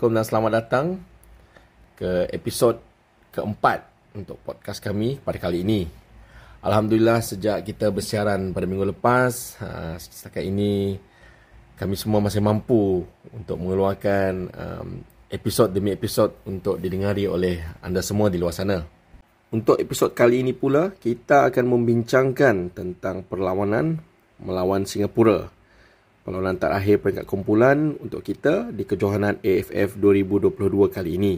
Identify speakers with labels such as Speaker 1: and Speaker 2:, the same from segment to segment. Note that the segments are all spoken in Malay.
Speaker 1: Assalamualaikum dan selamat datang ke episod keempat untuk podcast kami pada kali ini. Alhamdulillah sejak kita bersiaran pada minggu lepas, uh, setakat ini kami semua masih mampu untuk mengeluarkan um, episod demi episod untuk didengari oleh anda semua di luar sana. Untuk episod kali ini pula, kita akan membincangkan tentang perlawanan melawan Singapura perlawanan terakhir peringkat kumpulan untuk kita di kejohanan AFF 2022 kali ini.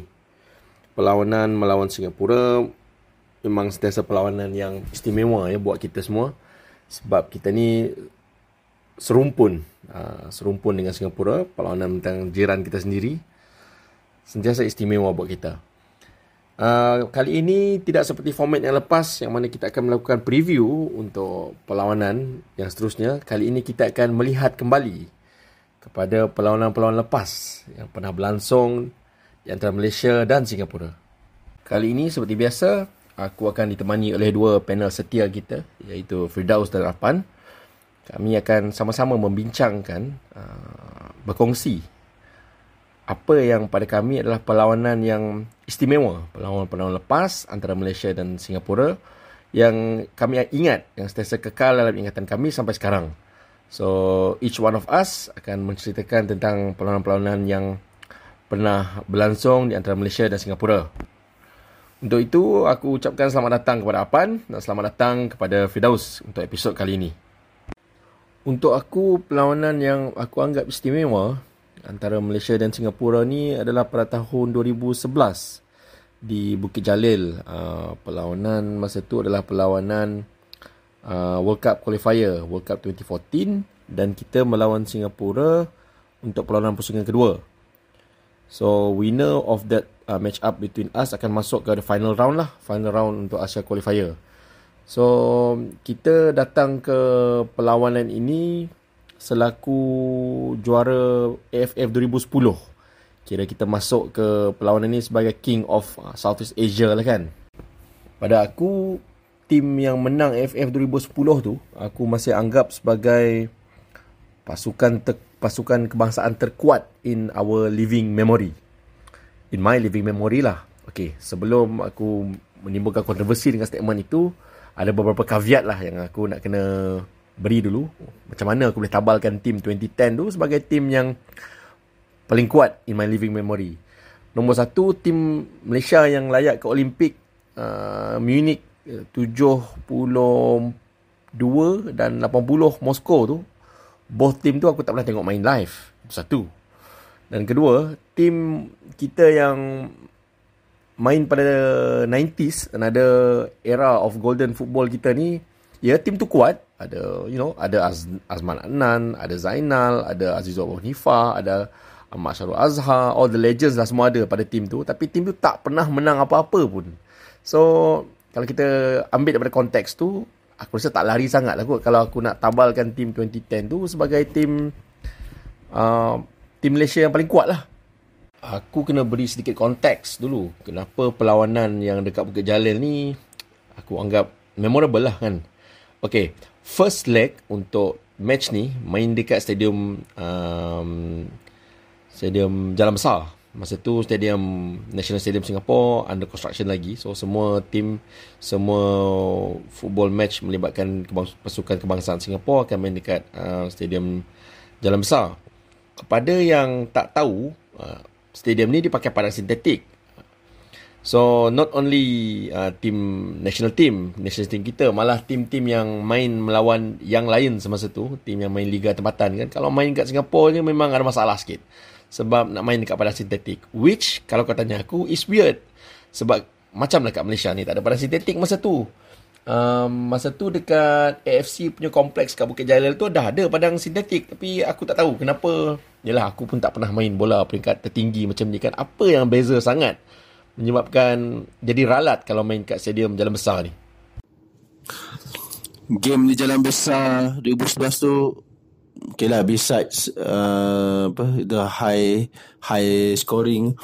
Speaker 1: Perlawanan melawan Singapura memang sentiasa perlawanan yang istimewa ya buat kita semua sebab kita ni serumpun uh, serumpun dengan Singapura perlawanan tentang jiran kita sendiri sentiasa istimewa buat kita. Uh, kali ini tidak seperti format yang lepas yang mana kita akan melakukan preview untuk perlawanan yang seterusnya. Kali ini kita akan melihat kembali kepada perlawanan-perlawanan lepas yang pernah berlangsung di antara Malaysia dan Singapura. Kali ini seperti biasa, aku akan ditemani oleh dua panel setia kita iaitu Firdaus dan Apan. Kami akan sama-sama membincangkan, uh, berkongsi apa yang pada kami adalah perlawanan yang istimewa, perlawanan-perlawanan lepas antara Malaysia dan Singapura yang kami ingat, yang sentiasa kekal dalam ingatan kami sampai sekarang. So, each one of us akan menceritakan tentang perlawanan-perlawanan yang pernah berlangsung di antara Malaysia dan Singapura. Untuk itu, aku ucapkan selamat datang kepada Apan dan selamat datang kepada Fidaus untuk episod kali ini. Untuk aku, perlawanan yang aku anggap istimewa antara Malaysia dan Singapura ni adalah pada tahun 2011 di Bukit Jalil. Uh, perlawanan masa tu adalah perlawanan uh, World Cup Qualifier, World Cup 2014 dan kita melawan Singapura untuk perlawanan pusingan kedua. So winner of that uh, match up between us akan masuk ke the final round lah, final round untuk Asia Qualifier. So kita datang ke perlawanan ini selaku juara AFF 2010. Kira kita masuk ke perlawanan ini sebagai King of uh, Southeast Asia lah kan. Pada aku, tim yang menang AFF 2010 tu, aku masih anggap sebagai pasukan ter- pasukan kebangsaan terkuat in our living memory. In my living memory lah. Okay, sebelum aku menimbulkan kontroversi dengan statement itu, ada beberapa caveat lah yang aku nak kena beri dulu macam mana aku boleh tabalkan tim 2010 tu sebagai tim yang paling kuat in my living memory. Nombor satu, tim Malaysia yang layak ke Olimpik uh, Munich 72 dan 80 Moskow tu. Both tim tu aku tak pernah tengok main live. Satu. Dan kedua, tim kita yang main pada 90s, another era of golden football kita ni, ya tim tu kuat, ada you know ada Az, Azman Anan, ada Zainal, ada Azizul Abu Hanifa, ada Ahmad Syarul Azhar, all the legends lah semua ada pada tim tu tapi tim tu tak pernah menang apa-apa pun. So kalau kita ambil daripada konteks tu aku rasa tak lari sangat lah kot kalau aku nak tabalkan tim 2010 tu sebagai tim uh, tim Malaysia yang paling kuat lah. Aku kena beri sedikit konteks dulu. Kenapa perlawanan yang dekat Bukit Jalil ni aku anggap memorable lah kan. Okay, first leg untuk match ni main dekat stadium um, stadium Jalan Besar. Masa tu stadium National Stadium Singapore under construction lagi. So semua tim semua football match melibatkan pasukan kebangsaan Singapore akan main dekat uh, stadium Jalan Besar. Kepada yang tak tahu, uh, stadium ni dipakai padang sintetik. So not only uh, team national team, national team kita, malah tim-tim yang main melawan yang lain semasa tu, tim yang main liga tempatan kan. Kalau main kat Singapore ni memang ada masalah sikit. Sebab nak main dekat padang sintetik. Which kalau kau tanya aku is weird. Sebab macam dekat Malaysia ni tak ada padang sintetik masa tu. Um, masa tu dekat AFC punya kompleks kat Bukit Jalil tu dah ada padang sintetik tapi aku tak tahu kenapa. Yalah aku pun tak pernah main bola peringkat tertinggi macam ni kan. Apa yang beza sangat? menyebabkan jadi ralat kalau main kat stadium Jalan Besar ni?
Speaker 2: Game di Jalan Besar 2011 tu Okay lah besides uh, apa the high high scoring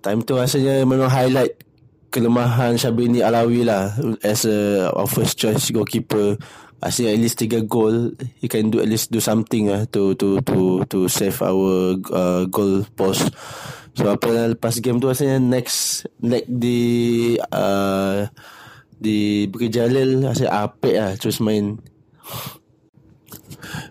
Speaker 2: time tu rasanya memang highlight kelemahan Syabrini Alawi lah. As a first choice goalkeeper think at least tiga goal he can do at least do something uh, to to to to save our uh, goal post. So apa lepas game tu rasanya next next di uh, di Bukit Jalil rasanya apik lah terus main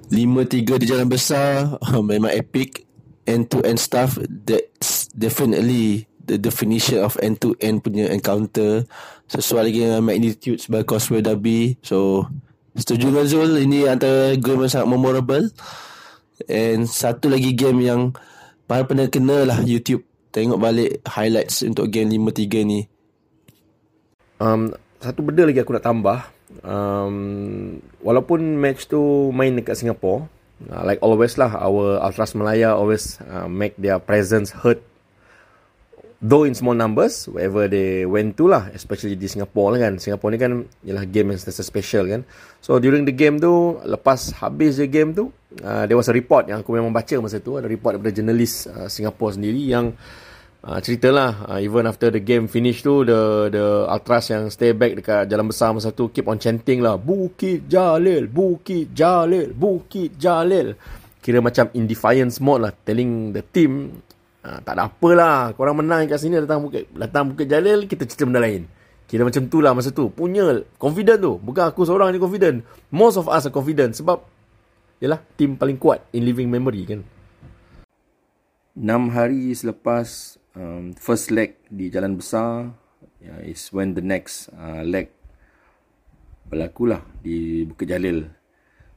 Speaker 2: 5-3 di jalan besar memang epic. End to end stuff that's definitely the definition of end to end punya encounter. Sesuai lagi dengan magnitude sebagai Causeway Derby. So Setuju dengan Zul? Ini antara game yang sangat memorable. And satu lagi game yang Para pernah kena lah YouTube. Tengok balik highlights Untuk game 5-3 ni.
Speaker 1: Um, Satu benda lagi aku nak tambah um, Walaupun match tu Main dekat Singapore uh, Like always lah Our Ultras Malaya Always uh, make their presence heard. Though in small numbers Wherever they went to lah Especially di Singapore lah kan. Singapore ni kan Ialah game yang sentiasa special kan. So during the game tu Lepas habis the game tu uh, There was a report Yang aku memang baca masa tu. Ada report daripada jurnalis uh, Singapore sendiri Yang uh, Ceritalah uh, Even after the game finish tu The the Ultras yang stay back Dekat jalan besar masa tu Keep on chanting lah Bukit Jalil Bukit Jalil Bukit Jalil Kira macam in defiance mode lah Telling the team Ha, tak ada apalah. Korang menang kat sini datang bukit, datang bukit Jalil, kita cerita benda lain. Kira macam tu lah masa tu. Punya confident tu. Bukan aku seorang ni confident. Most of us are confident. Sebab, yalah, tim paling kuat in living memory kan. 6 hari selepas um, first leg di Jalan Besar, yeah, is when the next uh, leg berlaku lah di Bukit Jalil.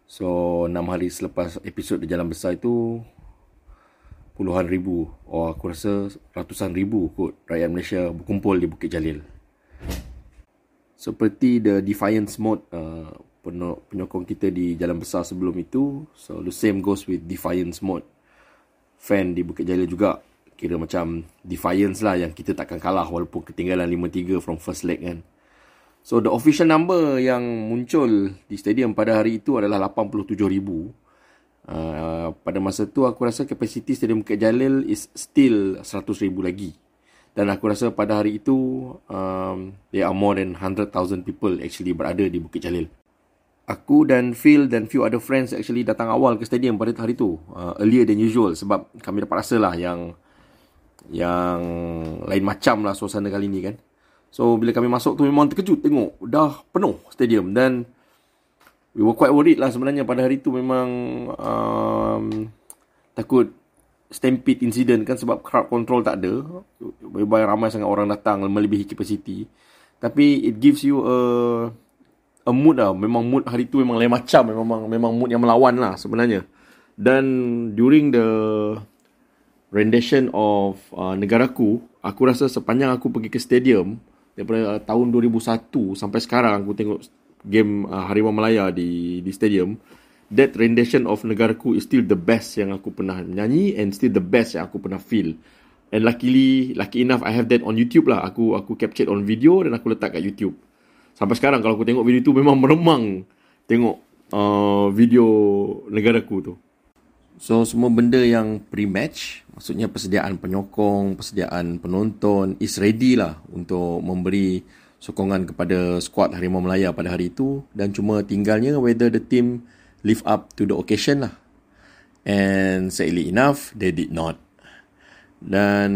Speaker 1: So, 6 hari selepas episod di Jalan Besar itu, puluhan ribu oh aku rasa ratusan ribu kot rakyat Malaysia berkumpul di Bukit Jalil seperti the defiance mode uh, penyokong kita di jalan besar sebelum itu so the same goes with defiance mode fan di Bukit Jalil juga kira macam defiance lah yang kita takkan kalah walaupun ketinggalan 5-3 from first leg kan so the official number yang muncul di stadium pada hari itu adalah 87 ribu Uh, pada masa tu aku rasa kapasiti Stadium Bukit Jalil is still 100 ribu lagi. Dan aku rasa pada hari itu um, there are more than 100,000 people actually berada di Bukit Jalil. Aku dan Phil dan few other friends actually datang awal ke stadium pada hari tu. Uh, earlier than usual sebab kami dapat rasa lah yang yang lain macam lah suasana kali ni kan. So bila kami masuk tu memang terkejut tengok dah penuh stadium. Dan we were quite worried lah sebenarnya pada hari tu memang um, takut stampede incident kan sebab crowd control tak ada. Banyak ramai sangat orang datang melebihi capacity. Tapi it gives you a a mood lah. Memang mood hari tu memang lain macam. Memang memang mood yang melawan lah sebenarnya. Dan during the rendition of uh, negaraku aku rasa sepanjang aku pergi ke stadium daripada uh, tahun 2001 sampai sekarang aku tengok game uh, Harimau Malaya di di stadium that rendition of Negaraku is still the best yang aku pernah nyanyi and still the best yang aku pernah feel. And luckily lucky enough I have that on YouTube lah. Aku aku captured on video dan aku letak kat YouTube. Sampai sekarang kalau aku tengok video tu memang meremang tengok uh, video Negaraku tu so semua benda yang pre-match maksudnya persediaan penyokong persediaan penonton is ready lah untuk memberi sokongan kepada skuad Harimau Melaya pada hari itu dan cuma tinggalnya whether the team live up to the occasion lah. And sadly enough, they did not. Dan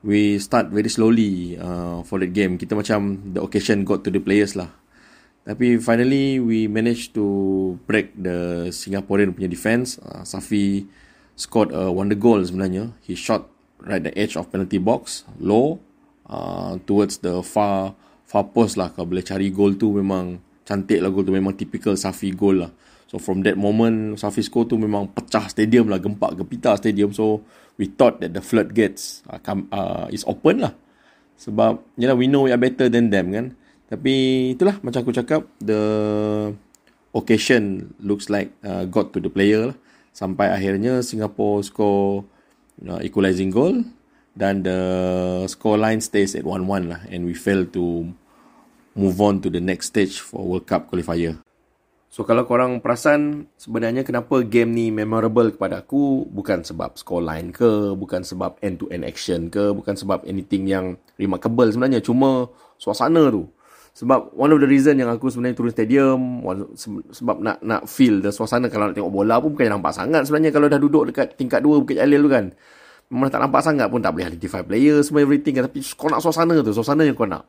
Speaker 1: we start very slowly uh, for the game. Kita macam the occasion got to the players lah. Tapi finally we managed to break the Singaporean punya defense. Uh, Safi scored a wonder goal sebenarnya. He shot right the edge of penalty box, low uh, towards the far far post lah. Kalau boleh cari goal tu memang cantik lah goal tu memang typical Safi goal lah. So from that moment Safi score tu memang pecah stadium lah gempak gempita stadium. So we thought that the floodgates uh, come, uh, is open lah. Sebab yalah we know we are better than them kan tapi itulah macam aku cakap the occasion looks like uh, got to the player lah sampai akhirnya Singapore score uh, equalizing goal dan the score line stays at 1-1 lah and we fail to move on to the next stage for World Cup qualifier. So kalau korang perasan sebenarnya kenapa game ni memorable kepada aku bukan sebab score line ke, bukan sebab end to end action ke, bukan sebab anything yang remarkable sebenarnya cuma suasana tu. Sebab one of the reason yang aku sebenarnya turun stadium sebab nak nak feel the suasana kalau nak tengok bola pun bukan nampak sangat sebenarnya kalau dah duduk dekat tingkat 2 Bukit Jalil tu kan. Memang tak nampak sangat pun tak boleh identify player semua everything kan tapi kau nak suasana tu, suasana yang kau nak.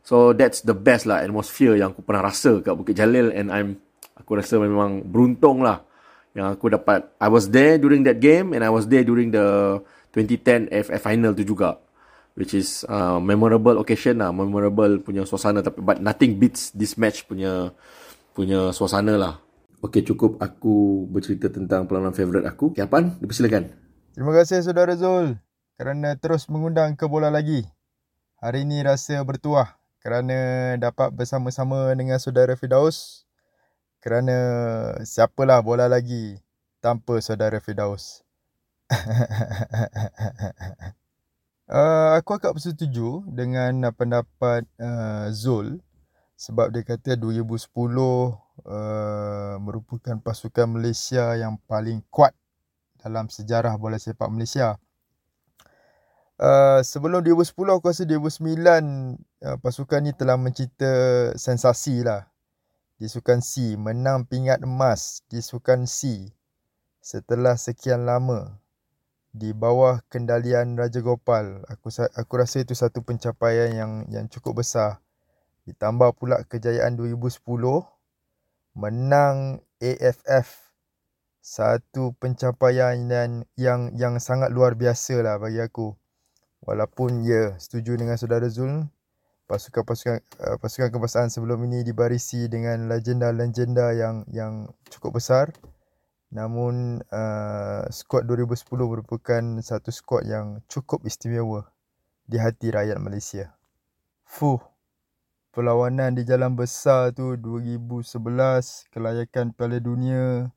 Speaker 1: So that's the best lah atmosphere yang aku pernah rasa kat Bukit Jalil and I'm aku rasa memang beruntung lah yang aku dapat I was there during that game and I was there during the 2010 AFF final tu juga which is uh, memorable occasion lah. Memorable punya suasana tapi but nothing beats this match punya punya suasana lah. Okay cukup aku bercerita tentang pelawanan favourite aku. Kiapan dipersilakan.
Speaker 3: Terima kasih saudara Zul kerana terus mengundang ke bola lagi. Hari ini rasa bertuah kerana dapat bersama-sama dengan saudara Fidaus kerana siapalah bola lagi tanpa saudara Fidaus Uh, aku agak bersetuju dengan uh, pendapat uh, Zul sebab dia kata 2010 uh, merupakan pasukan Malaysia yang paling kuat dalam sejarah bola sepak Malaysia. Uh, sebelum 2010 aku rasa 2009 uh, pasukan ni telah mencipta sensasi lah di Sukan C menang pingat emas di Sukan C setelah sekian lama di bawah kendalian Raja Gopal. Aku aku rasa itu satu pencapaian yang yang cukup besar. Ditambah pula kejayaan 2010 menang AFF satu pencapaian dan yang yang sangat luar biasa lah bagi aku. Walaupun ya setuju dengan saudara Zul pasukan-pasukan uh, pasukan kebangsaan sebelum ini dibarisi dengan legenda-legenda yang yang cukup besar. Namun uh, skuad 2010 merupakan satu skuad yang cukup istimewa di hati rakyat Malaysia. Fuh, perlawanan di jalan besar tu 2011 kelayakan Piala Dunia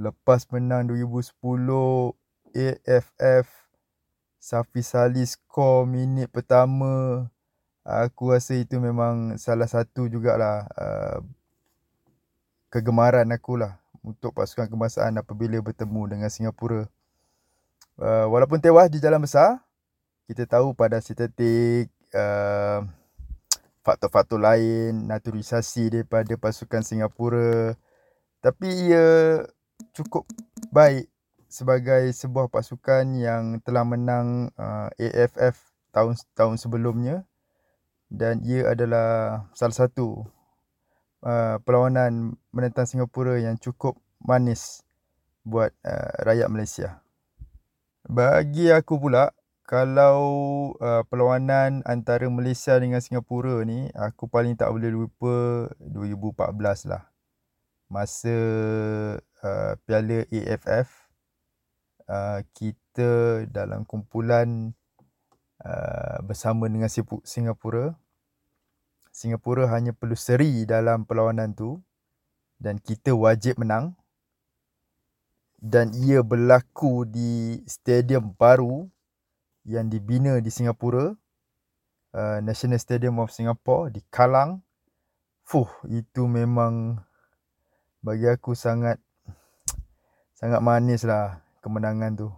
Speaker 3: lepas menang 2010 AFF Safi Salih skor minit pertama aku rasa itu memang salah satu jugalah uh, kegemaran aku lah untuk pasukan kebangsaan apabila bertemu dengan Singapura. Uh, walaupun tewas di jalan besar, kita tahu pada sintetik uh, faktor-faktor lain, naturalisasi daripada pasukan Singapura. Tapi ia cukup baik sebagai sebuah pasukan yang telah menang uh, AFF tahun-tahun sebelumnya dan ia adalah salah satu uh, perlawanan menentang Singapura yang cukup manis buat uh, rakyat Malaysia. Bagi aku pula, kalau uh, perlawanan antara Malaysia dengan Singapura ni, aku paling tak boleh lupa 2014 lah. Masa uh, Piala AFF, uh, kita dalam kumpulan uh, bersama dengan Singapura, Singapura hanya perlu seri dalam perlawanan tu dan kita wajib menang. Dan ia berlaku di stadium baru yang dibina di Singapura uh, National Stadium of Singapore di Kallang. Fuh itu memang bagi aku sangat sangat manis lah kemenangan tu.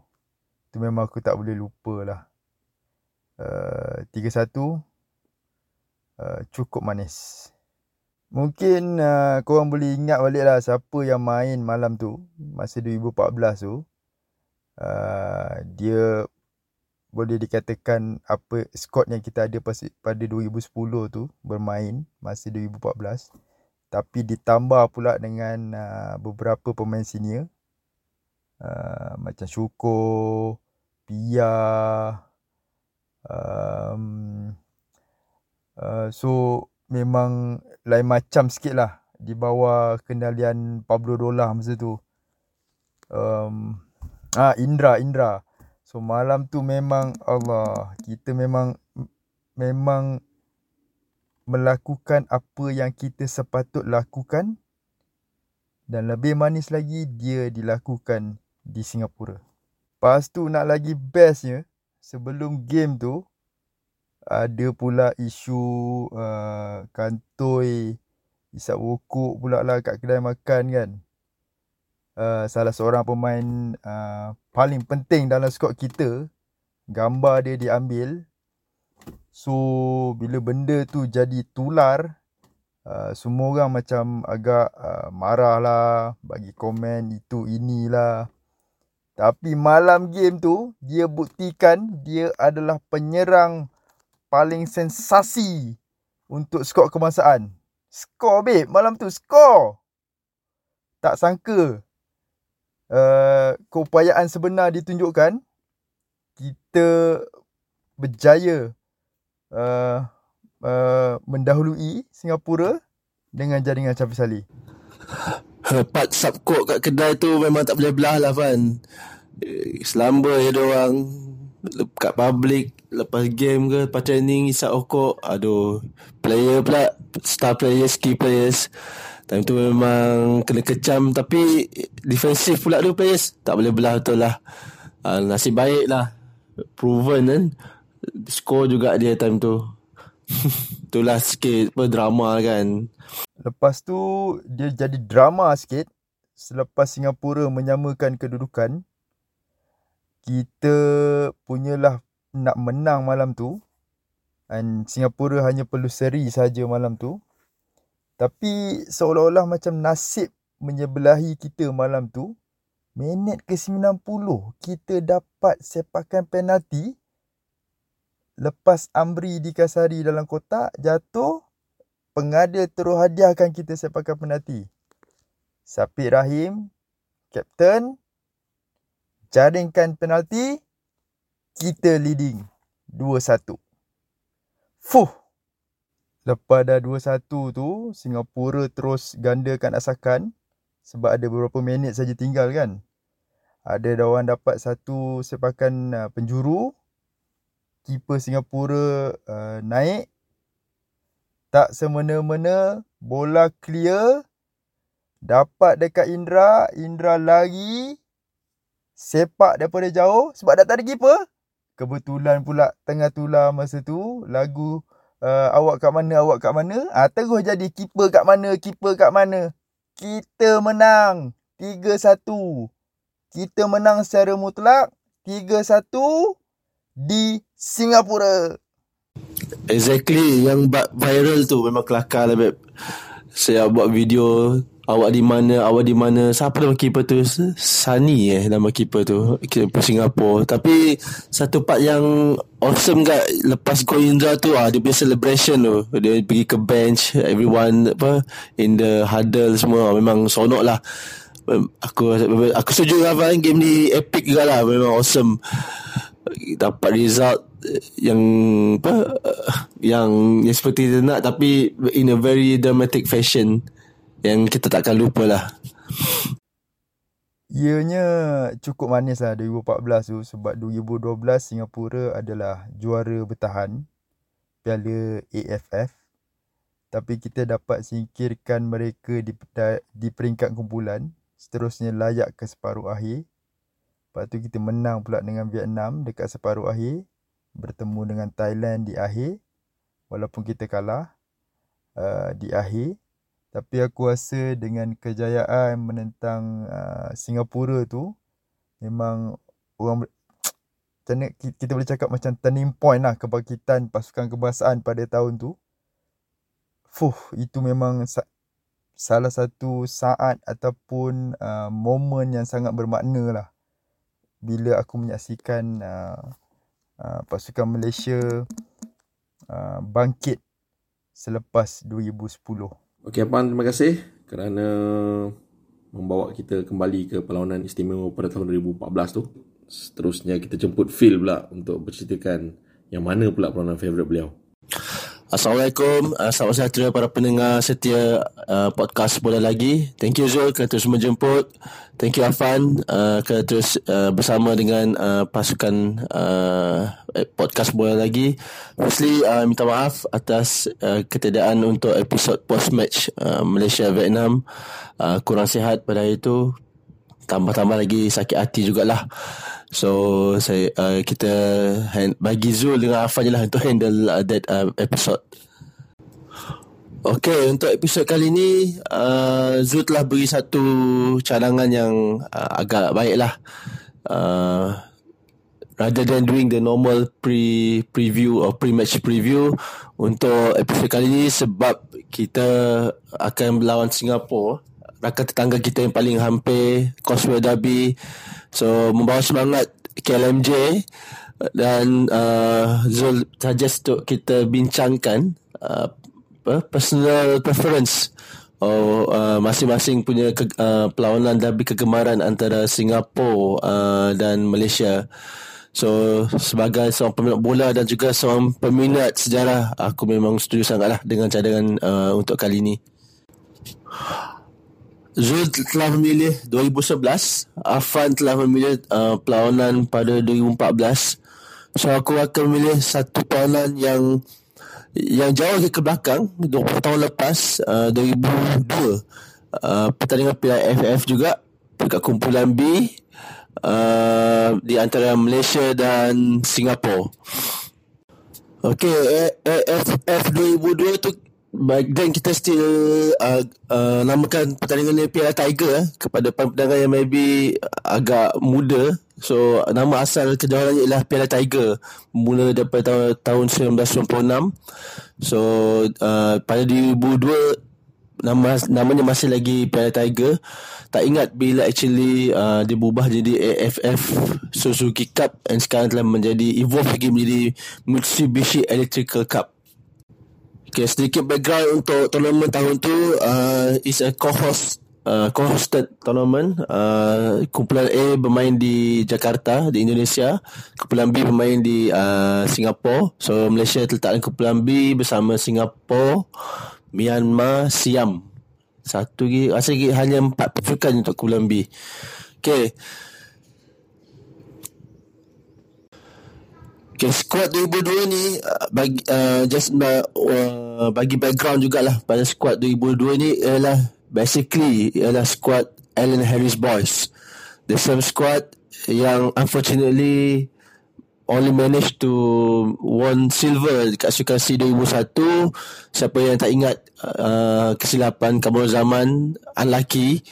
Speaker 3: Tu memang aku tak boleh lupa lah. Uh, 3-1 Uh, cukup manis. Mungkin uh, korang boleh ingat balik lah siapa yang main malam tu. Masa 2014 tu. Uh, dia boleh dikatakan apa squad yang kita ada pas, pada 2010 tu bermain masa 2014. Tapi ditambah pula dengan uh, beberapa pemain senior. Uh, macam Syukur, Pia, um, Uh, so memang lain macam sikit lah di bawah kendalian Pablo Dolah masa tu. Um, ah Indra Indra. So malam tu memang Allah kita memang memang melakukan apa yang kita sepatut lakukan dan lebih manis lagi dia dilakukan di Singapura. Lepas tu nak lagi bestnya sebelum game tu ada pula isu uh, kantoi isap wokok pula lah kat kedai makan kan. Uh, salah seorang pemain uh, paling penting dalam skot kita, gambar dia diambil So bila benda tu jadi tular uh, semua orang macam agak uh, marah lah, bagi komen itu inilah. Tapi malam game tu dia buktikan dia adalah penyerang paling sensasi untuk skor kebangsaan. Skor babe, malam tu skor. Tak sangka uh, keupayaan sebenar ditunjukkan. Kita berjaya uh, uh, mendahului Singapura dengan jaringan Chavis Ali.
Speaker 2: Part subcourt kat kedai tu memang tak boleh belah lah Fan. Selamba je orang kat public lepas game ke lepas training isap okok aduh. Player pula star players key players. Time tu memang kena kecam tapi defensif pula tu players. Tak boleh belah betul lah. Uh, nasib baik lah. Proven kan. Score juga dia time tu. Itulah sikit apa drama kan.
Speaker 3: Lepas tu dia jadi drama sikit. Selepas Singapura menyamakan kedudukan. Kita punyalah nak menang malam tu. Dan Singapura hanya perlu seri saja malam tu. Tapi seolah-olah macam nasib menyebelahi kita malam tu. Minit ke-90 kita dapat sepakan penalti. Lepas Amri dikasari dalam kotak, jatuh pengadil terus hadiahkan kita sepakan penalti. Sapit Rahim, Kapten, jaringkan penalti, kita leading 2-1. Fuh! Lepas dah 2-1 tu, Singapura terus gandakan asakan sebab ada beberapa minit saja tinggal kan. Ada orang dapat satu sepakan uh, penjuru. Keeper Singapura uh, naik tak semena-mena bola clear dapat dekat Indra, Indra lari sepak daripada jauh sebab dah tak ada keeper. Kebetulan pula tengah tular masa tu lagu uh, awak kat mana awak kat mana ah terus jadi keeper kat mana keeper kat mana. Kita menang 3-1. Kita menang secara mutlak 3-1 di Singapura.
Speaker 2: Exactly Yang viral tu Memang kelakar lah beb Saya buat video Awak di mana Awak di mana. Siapa nama keeper tu? Sunny eh Nama keeper tu. Keeper Singapura. Tapi Satu part yang Awesome kat Lepas Go Indra tu ah, Dia punya celebration tu. Dia pergi ke bench Everyone Apa In the huddle semua. Memang sonok lah. Aku Aku setuju lah Game ni epic juga lah. Memang awesome. Dapat result yang apa yang yang seperti dia nak tapi in a very dramatic fashion yang kita takkan lupa lah.
Speaker 3: Ianya cukup manis lah 2014 tu. Sebab 2012 Singapura adalah juara bertahan Piala AFF tapi kita dapat singkirkan mereka di, di peringkat kumpulan. Seterusnya layak ke separuh akhir. Lepas tu kita menang pula dengan Vietnam dekat separuh akhir. Bertemu dengan Thailand di akhir. Walaupun kita kalah uh, di akhir tapi aku rasa dengan kejayaan menentang uh, Singapura tu memang orang macam kita boleh cakap macam turning point lah kebangkitan pasukan kebangsaan pada tahun tu. Fuh, itu memang sa- salah satu saat ataupun uh, momen yang sangat bermakna lah. Bila aku menyaksikan uh, uh, pasukan Malaysia uh, bangkit selepas 2010.
Speaker 1: Okey Abang, terima kasih kerana membawa kita kembali ke perlawanan istimewa pada tahun 2014 tu. Seterusnya kita jemput Phil pula untuk berceritakan yang mana pula perlawanan favourite beliau.
Speaker 2: Assalamualaikum, uh, salam sejahtera para pendengar setia uh, podcast Bola Lagi. Thank you Zul kerana terus menjemput. Thank you Afan uh, kerana terus uh, bersama dengan uh, pasukan uh, podcast Bola Lagi. Firstly, uh, minta maaf atas uh, ketiadaan untuk episod post-match uh, Malaysia-Vietnam. Uh, kurang sihat pada hari itu. Tambah-tambah lagi sakit hati jugalah. So saya uh, kita hand, bagi Zul dengan Afan je lah untuk handle uh, that uh, episode. Okay, untuk episod kali ni uh, Zul telah beri satu cadangan yang uh, agak baik lah. Uh, rather than doing the normal pre preview or pre-match preview untuk episod kali ini sebab kita akan melawan Singapura rakan tetangga kita yang paling hampir Causeway Derby so membawa semangat KLMJ dan uh, Zul suggest untuk kita bincangkan uh, personal preference Oh, uh, masing-masing punya ke, uh, perlawanan derby kegemaran antara Singapura uh, dan Malaysia. So sebagai seorang peminat bola dan juga seorang peminat sejarah, aku memang setuju sangatlah dengan cadangan uh, untuk kali ini. Zul telah memilih 2011, Afan telah memilih uh, perlawanan pada 2014. So aku akan memilih satu perlawanan yang yang jauh ke belakang 20 tahun lepas uh, 2002 uh, pertandingan Piala FF juga dekat kumpulan B uh, di antara Malaysia dan Singapura. Okey, AFF 2002 tu baik then kita still uh, uh, namakan pertandingan ni Piala Tiger eh, kepada pendengar yang maybe agak muda. So nama asal kejohanan ialah Piala Tiger Mula daripada tahun, tahun 1996 So uh, pada 2002 nama namanya masih lagi Piala Tiger. Tak ingat bila actually uh, dia berubah jadi AFF Suzuki Cup And sekarang telah menjadi evolve lagi menjadi Mitsubishi Electrical Cup Okay, sedikit background untuk tournament tahun tu uh, is a co-host uh, co-hosted tournament. Uh, kumpulan A bermain di Jakarta di Indonesia. Kumpulan B bermain di uh, Singapura so Malaysia terletak dalam kumpulan B bersama Singapura Myanmar Siam. Satu lagi rasa lagi hanya empat pasukan untuk kumpulan B. Okay Okay, squad 2002 ni uh, bagi uh, just uh, bagi background jugalah pada squad 2002 ni ialah basically ialah squad Alan Harris Boys. The same squad yang unfortunately only managed to won silver dekat Sukan C 2001. Siapa yang tak ingat uh, kesilapan Kamal Zaman unlucky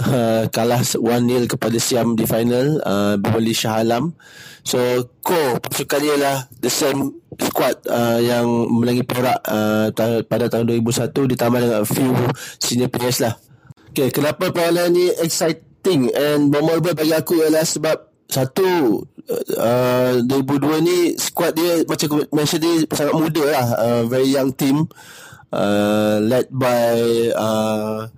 Speaker 2: uh, kalah 1-0 kepada Siam di final uh, Beverly Shah Alam. So core pasukan dia lah the same squad uh, yang melangi perak uh, pada tahun 2001 ditambah dengan few senior players lah. Okay, kenapa perlawanan ni exciting and memorable bagi aku ialah sebab satu uh, 2002 ni squad dia macam mention dia sangat muda lah uh, very young team uh, led by uh,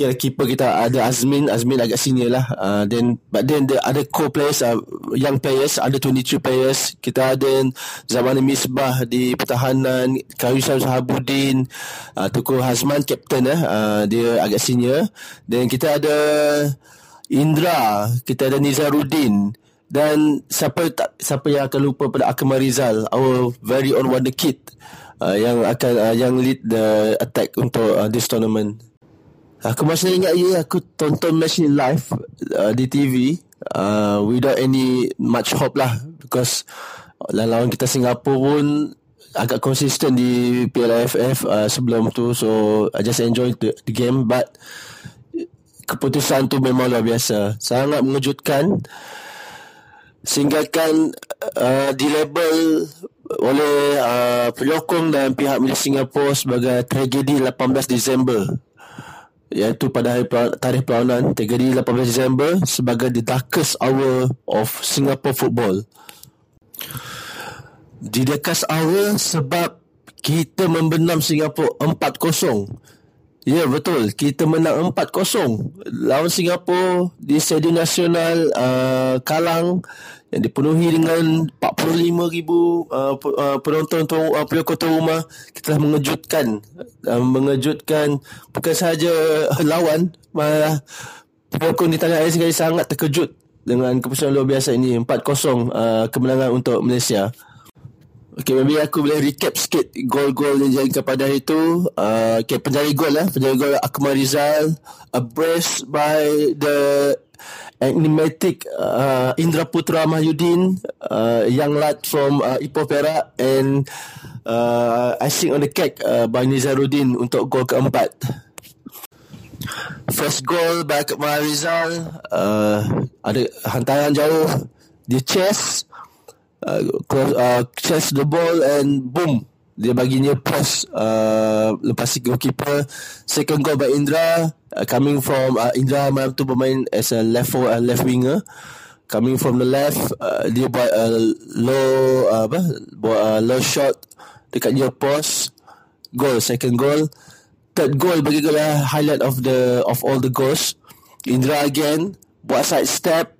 Speaker 2: kira keeper kita ada Azmin Azmin agak senior lah. Uh, then but then the other core players uh, young players ada 22 players. Kita ada Zaman Misbah di pertahanan Kayusan Sahabudin uh, Tuku Hazman captain eh. Uh, dia agak senior. Then kita ada Indra kita ada Nizaruddin. Dan siapa tak siapa yang akan lupa pada Akmal Rizal our very own wonder kid uh, yang akan uh, yang lead the attack untuk uh, this tournament Aku masih ingat ya aku tonton match ni live uh, di TV uh, without any much hope lah. Because lawan kita Singapura pun agak konsisten di Piala AFF uh, sebelum tu. So I just enjoy the, the game but keputusan tu memang luar biasa. Sangat mengejutkan sehingga kan uh, di label oleh uh, penyokong dan pihak milik Singapura sebagai tragedi 18 Disember iaitu pada hari tarikh perlawanan 3 18 Disember sebagai the darkest hour of Singapore football. Di darkest hour sebab kita membenam Singapura 4-0. Ya betul, kita menang 4-0 lawan Singapura di Stadium Nasional uh, Kalang yang dipenuhi dengan 45 ribu uh, uh, penonton tu uh, penyokong rumah kita telah mengejutkan uh, mengejutkan. Bukan sahaja lawan malah penyokong di tanah air sangat terkejut dengan keputusan luar biasa ini. 4-0 uh, kemenangan untuk Malaysia Okay, maybe aku boleh recap sikit gol-gol yang jadi pada hari itu. Uh, okay, penjari gol lah. Penjari gol Akmal Rizal. A brace by the enigmatic uh, Indra Putra Mahyudin, uh, young lad from uh, Ipoh Perak and uh, icing on the cake uh, by Nizaruddin untuk gol keempat. First goal by Akmal Rizal uh, ada hantaran jauh di chest uh, cross, uh, chase the ball and boom. Dia baginya post uh, lepas goalkeeper. Second goal by Indra uh, coming from uh, Indra malam tu bermain as a left forward uh, left winger. Coming from the left uh, dia buat uh, low uh, apa? Buat uh, low shot dekat near post goal second goal. Third goal bagi gol highlight of the of all the goals. Indra again buat side step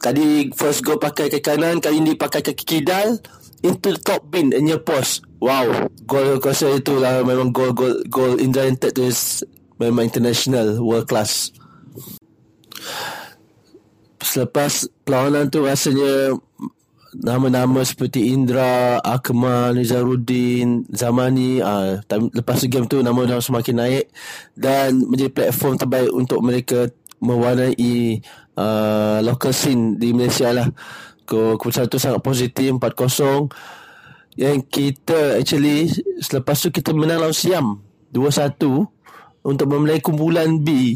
Speaker 2: tadi first goal pakai kaki kanan kali ni pakai kaki kidal into the top bin in your post. Wow, gol kuasa itu lah memang gol gol gol Indra tu is memang international world class. Selepas perlawanan tu rasanya nama-nama seperti Indra, Akmal, Nizaruddin, Zamani, uh, lepas game tu nama-nama semakin naik dan menjadi platform terbaik untuk mereka mewarnai uh, local scene di Malaysia lah. Keputusan tu sangat positif 4-0 yang kita actually selepas tu kita menang lawan Siam 2-1 untuk memulai kumpulan B.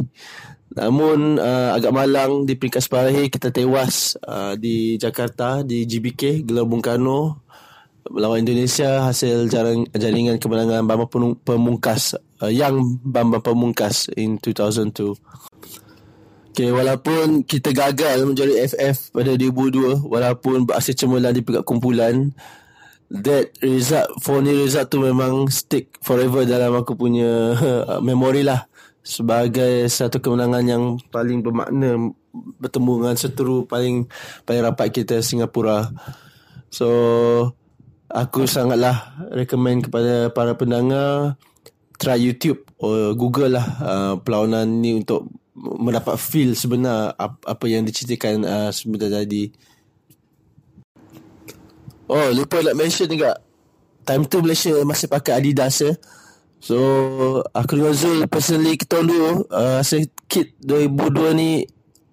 Speaker 2: Namun uh, agak malang di peringkat separahi kita tewas uh, di Jakarta di GBK Gelora Bung Karno melawan Indonesia hasil jarang, jaringan kemenangan Bambang Pemungkas uh, yang Bambang Pemungkas in 2002 Okay, walaupun kita gagal menjadi FF pada 2002, walaupun berhasil cemerlang di peringkat kumpulan, that result, ni result tu memang stick forever dalam aku punya memory lah. Sebagai satu kemenangan yang paling bermakna bertemu dengan seteru paling paling rapat kita Singapura. So, aku sangatlah recommend kepada para pendengar try YouTube or Google lah uh, perlawanan ni untuk mendapat feel sebenar apa, yang diceritakan uh, sebentar tadi. Oh, lupa nak mention juga. Time tu Malaysia masih pakai Adidas ya. So, aku dengan Zul personally kita dulu uh, rasa kit 2002 ni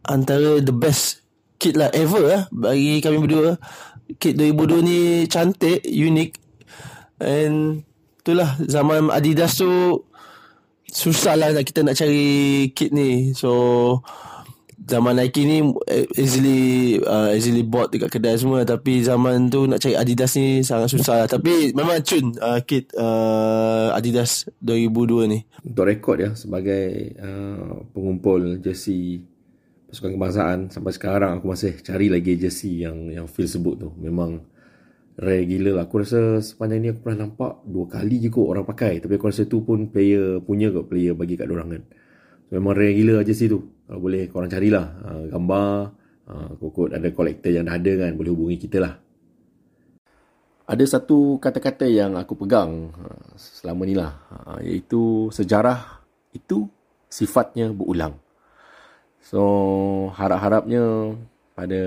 Speaker 2: antara the best kit lah ever lah bagi kami berdua. Kit 2002 ni cantik, unik. And itulah zaman Adidas tu susah lah kita nak cari kit ni. So zaman Nike ni eh, easily uh, easily bought dekat kedai semua tapi zaman tu nak cari Adidas ni sangat susah lah. Tapi memang cun uh, kit uh, Adidas 2002 ni.
Speaker 1: Untuk rekod ya sebagai uh, pengumpul jersey pasukan kebangsaan sampai sekarang aku masih cari lagi jersey yang yang feel sebut tu. Memang rare gila lah. Aku rasa sepanjang ni aku pernah nampak dua kali je kot orang pakai. Tapi aku rasa tu pun player punya kot player bagi kat dorang kan. So, memang rare gila aja tu. Kalau boleh korang carilah uh, gambar. Uh, kot ada kolektor yang dah ada kan. Boleh hubungi kita lah. Ada satu kata-kata yang aku pegang uh, selama ni lah. Iaitu sejarah itu sifatnya berulang. So harap-harapnya pada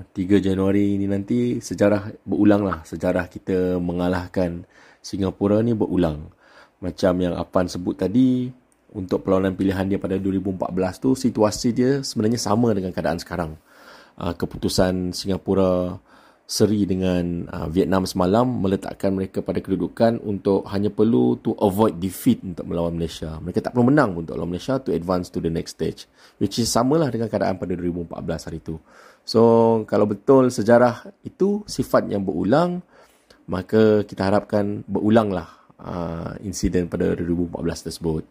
Speaker 1: 3 Januari ini nanti sejarah berulang lah. Sejarah kita mengalahkan Singapura ni berulang. Macam yang Apan sebut tadi, untuk perlawanan pilihan dia pada 2014 tu, situasi dia sebenarnya sama dengan keadaan sekarang. Ah, keputusan Singapura seri dengan uh, Vietnam semalam meletakkan mereka pada kedudukan untuk hanya perlu to avoid defeat untuk melawan Malaysia. Mereka tak perlu menang untuk melawan Malaysia to advance to the next stage. Which is samalah dengan keadaan pada 2014 hari itu. So, kalau betul sejarah itu sifat yang berulang, maka kita harapkan berulanglah uh, insiden pada 2014 tersebut.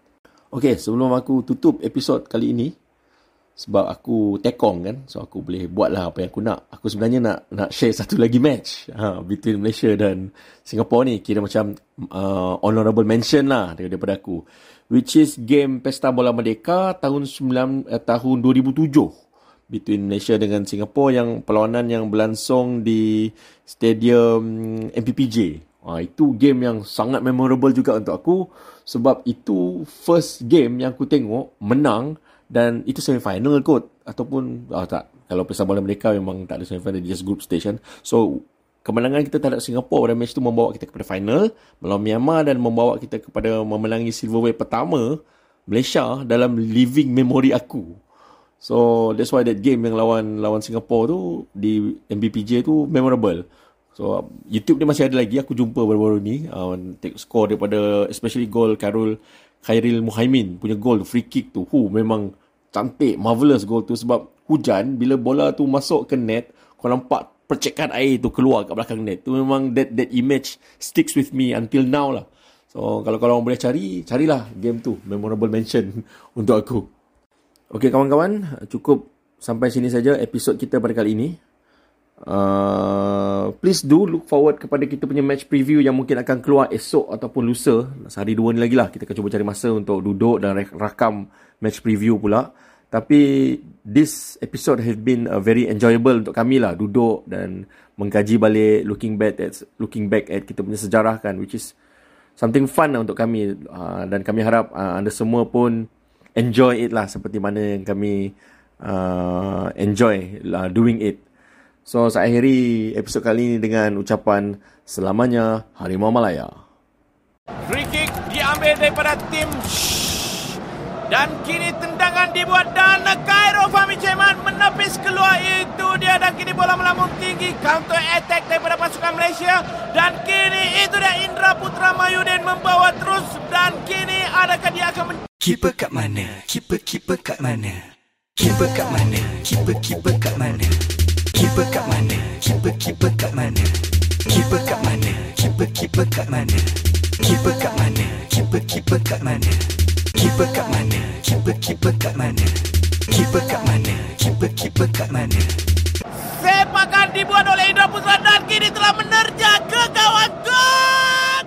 Speaker 1: Okay, sebelum aku tutup episod kali ini, sebab aku tekong kan. So aku boleh buat lah apa yang aku nak. Aku sebenarnya nak nak share satu lagi match ha, between Malaysia dan Singapore ni. Kira macam uh, honorable mention lah daripada aku. Which is game Pesta Bola Merdeka tahun 9 eh, tahun 2007 between Malaysia dengan Singapore yang perlawanan yang berlangsung di stadium MPPJ ha, itu game yang sangat memorable juga untuk aku. Sebab itu first game yang aku tengok menang dan itu semifinal kot. Ataupun ah tak. Kalau Bola mereka memang tak ada semifinal dia just group station. So kemenangan kita terhadap Singapore pada match tu membawa kita kepada final. Melawan Myanmar dan membawa kita kepada memenangi silverware pertama Malaysia dalam living memory aku. So that's why that game yang lawan lawan Singapore tu di MBPJ tu memorable. So YouTube dia masih ada lagi. Aku jumpa baru-baru ni uh, Take score daripada Especially goal Karul Khairil Muhaimin Punya goal Free kick tu. Hu Memang cantik marvelous goal tu sebab hujan bila bola tu masuk ke net kau nampak percikan air tu keluar kat belakang net. Tu memang that that image sticks with me until now lah. So kalau kalau orang boleh cari, carilah game tu memorable mention untuk aku. Okey kawan-kawan, cukup sampai sini saja episod kita pada kali ini. Uh, please do look forward kepada kita punya match preview yang mungkin akan keluar esok ataupun lusa. Sehari dua ni lagi lah. Kita akan cuba cari masa untuk duduk dan rakam match preview pula. Tapi this episode has been a very enjoyable untuk kami lah. Duduk dan mengkaji balik, looking back at looking back at kita punya sejarah kan. Which is something fun lah untuk kami. Uh, dan kami harap uh, anda semua pun enjoy it lah. Seperti mana yang kami uh, enjoy uh, doing it. So saya akhiri episod kali ini dengan ucapan selamanya Harimau Malaya.
Speaker 4: Free kick diambil daripada tim dan kini tendangan dibuat dan Cairo Fahmi Ceman menepis keluar itu dia dan kini bola melambung tinggi counter attack daripada pasukan Malaysia dan kini itu dia Indra Putra Mayudin membawa terus dan kini adakah dia akan men-
Speaker 5: Keeper kat mana? Keeper keeper kat mana? Keeper kat mana? Keeper keeper kat mana? Keeper kat mana? Keeper keeper kat mana? Keeper kat mana? Keeper keeper kat mana? Keeper kat mana? Keeper keeper kat mana? Keeper kat mana? Keeper keeper kat mana? Keeper kat mana? Keeper keeper kat mana?
Speaker 4: sepakan dibuat oleh Indra Putra dan kini telah menerja ke gawang gol